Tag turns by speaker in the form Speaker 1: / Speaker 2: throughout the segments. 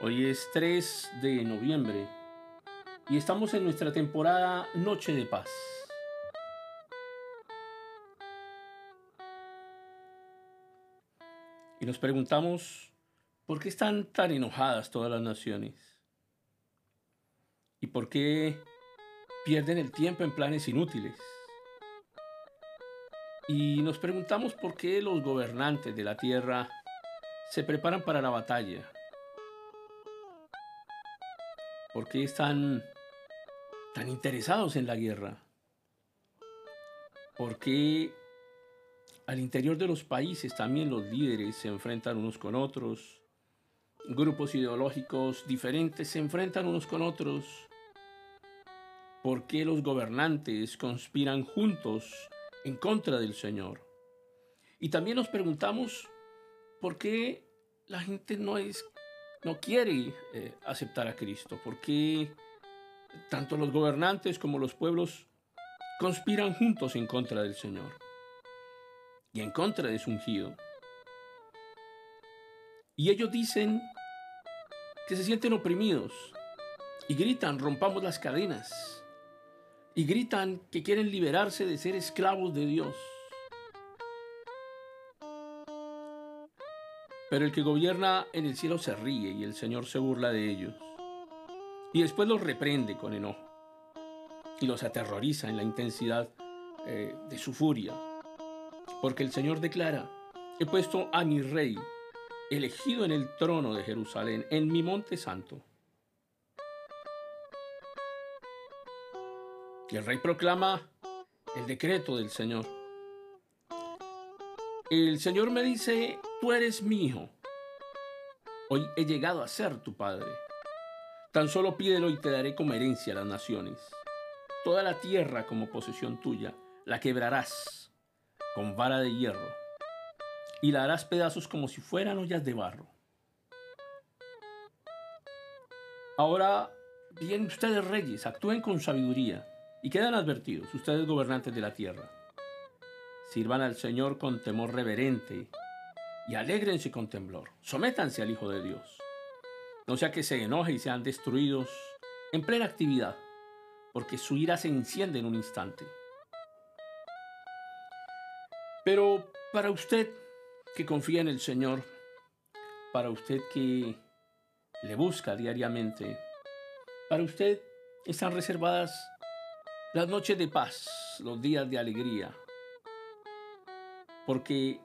Speaker 1: Hoy es 3 de noviembre y estamos en nuestra temporada Noche de Paz. Y nos preguntamos, ¿por qué están tan enojadas todas las naciones? ¿Y por qué pierden el tiempo en planes inútiles? Y nos preguntamos por qué los gobernantes de la tierra se preparan para la batalla. ¿Por qué están tan interesados en la guerra? ¿Por qué al interior de los países también los líderes se enfrentan unos con otros? Grupos ideológicos diferentes se enfrentan unos con otros. ¿Por qué los gobernantes conspiran juntos en contra del Señor? Y también nos preguntamos por qué la gente no es no quiere eh, aceptar a Cristo, por qué tanto los gobernantes como los pueblos conspiran juntos en contra del Señor y en contra de su ungido. Y ellos dicen que se sienten oprimidos y gritan, rompamos las cadenas. Y gritan que quieren liberarse de ser esclavos de Dios. Pero el que gobierna en el cielo se ríe y el Señor se burla de ellos. Y después los reprende con enojo. Y los aterroriza en la intensidad eh, de su furia. Porque el Señor declara, he puesto a mi rey, elegido en el trono de Jerusalén, en mi monte santo. Y el rey proclama el decreto del Señor. El Señor me dice, tú eres mi hijo. Hoy he llegado a ser tu padre. Tan solo pídelo y te daré como herencia a las naciones. Toda la tierra como posesión tuya la quebrarás con vara de hierro y la harás pedazos como si fueran ollas de barro. Ahora bien, ustedes reyes, actúen con sabiduría y quedan advertidos, ustedes gobernantes de la tierra. Sirvan al Señor con temor reverente y alégrense con temblor. Sométanse al Hijo de Dios. No sea que se enoje y sean destruidos en plena actividad, porque su ira se enciende en un instante. Pero para usted que confía en el Señor, para usted que le busca diariamente, para usted están reservadas las noches de paz, los días de alegría, porque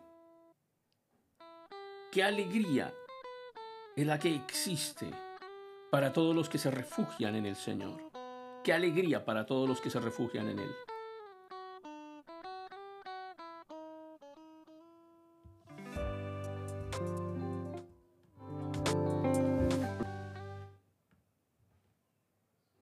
Speaker 1: qué alegría es la que existe para todos los que se refugian en el Señor. Qué alegría para todos los que se refugian en Él.